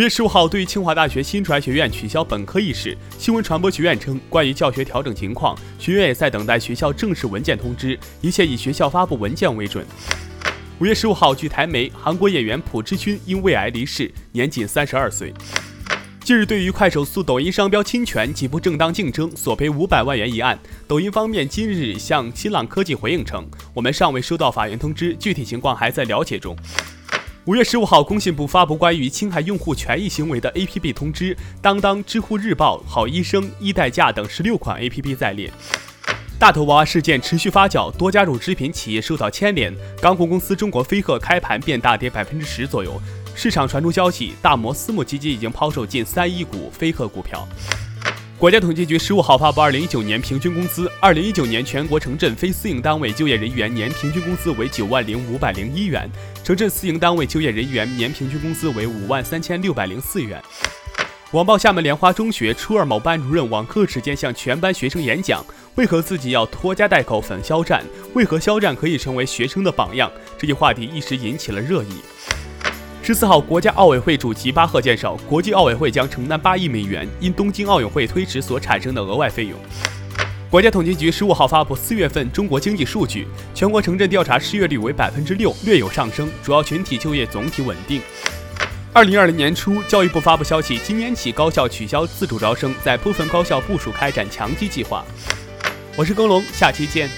五月十五号，对于清华大学新传学院取消本科一事，新闻传播学院称，关于教学调整情况，学院也在等待学校正式文件通知，一切以学校发布文件为准。五月十五号，据台媒，韩国演员朴智勋因胃癌离世，年仅三十二岁。近日，对于快手诉抖音商标侵权及不正当竞争索赔五百万元一案，抖音方面今日向新浪科技回应称，我们尚未收到法院通知，具体情况还在了解中。五月十五号，工信部发布关于侵害用户权益行为的 APP 通知，当当、知乎日报、好医生、衣代驾等十六款 APP 在列。大头娃娃事件持续发酵，多家乳制品企业受到牵连。港股公司中国飞鹤开盘便大跌百分之十左右，市场传出消息，大摩私募基金已经抛售近三亿股飞鹤股票。国家统计局十五号发布二零一九年平均工资，二零一九年全国城镇非私营单位就业人员年平均工资为九万零五百零一元，城镇私营单位就业人员年平均工资为五万三千六百零四元。网曝厦门莲花中学初二某班主任网课时间向全班学生演讲，为何自己要拖家带口粉肖战？为何肖战可以成为学生的榜样？这一话题一时引起了热议。十四号，国家奥委会主席巴赫介绍，国际奥委会将承担八亿美元因东京奥运会推迟所产生的额外费用。国家统计局十五号发布四月份中国经济数据，全国城镇调查失业率为百分之六，略有上升，主要群体就业总体稳定。二零二零年初，教育部发布消息，今年起高校取消自主招生，在部分高校部署开展强基计划。我是耕龙，下期见。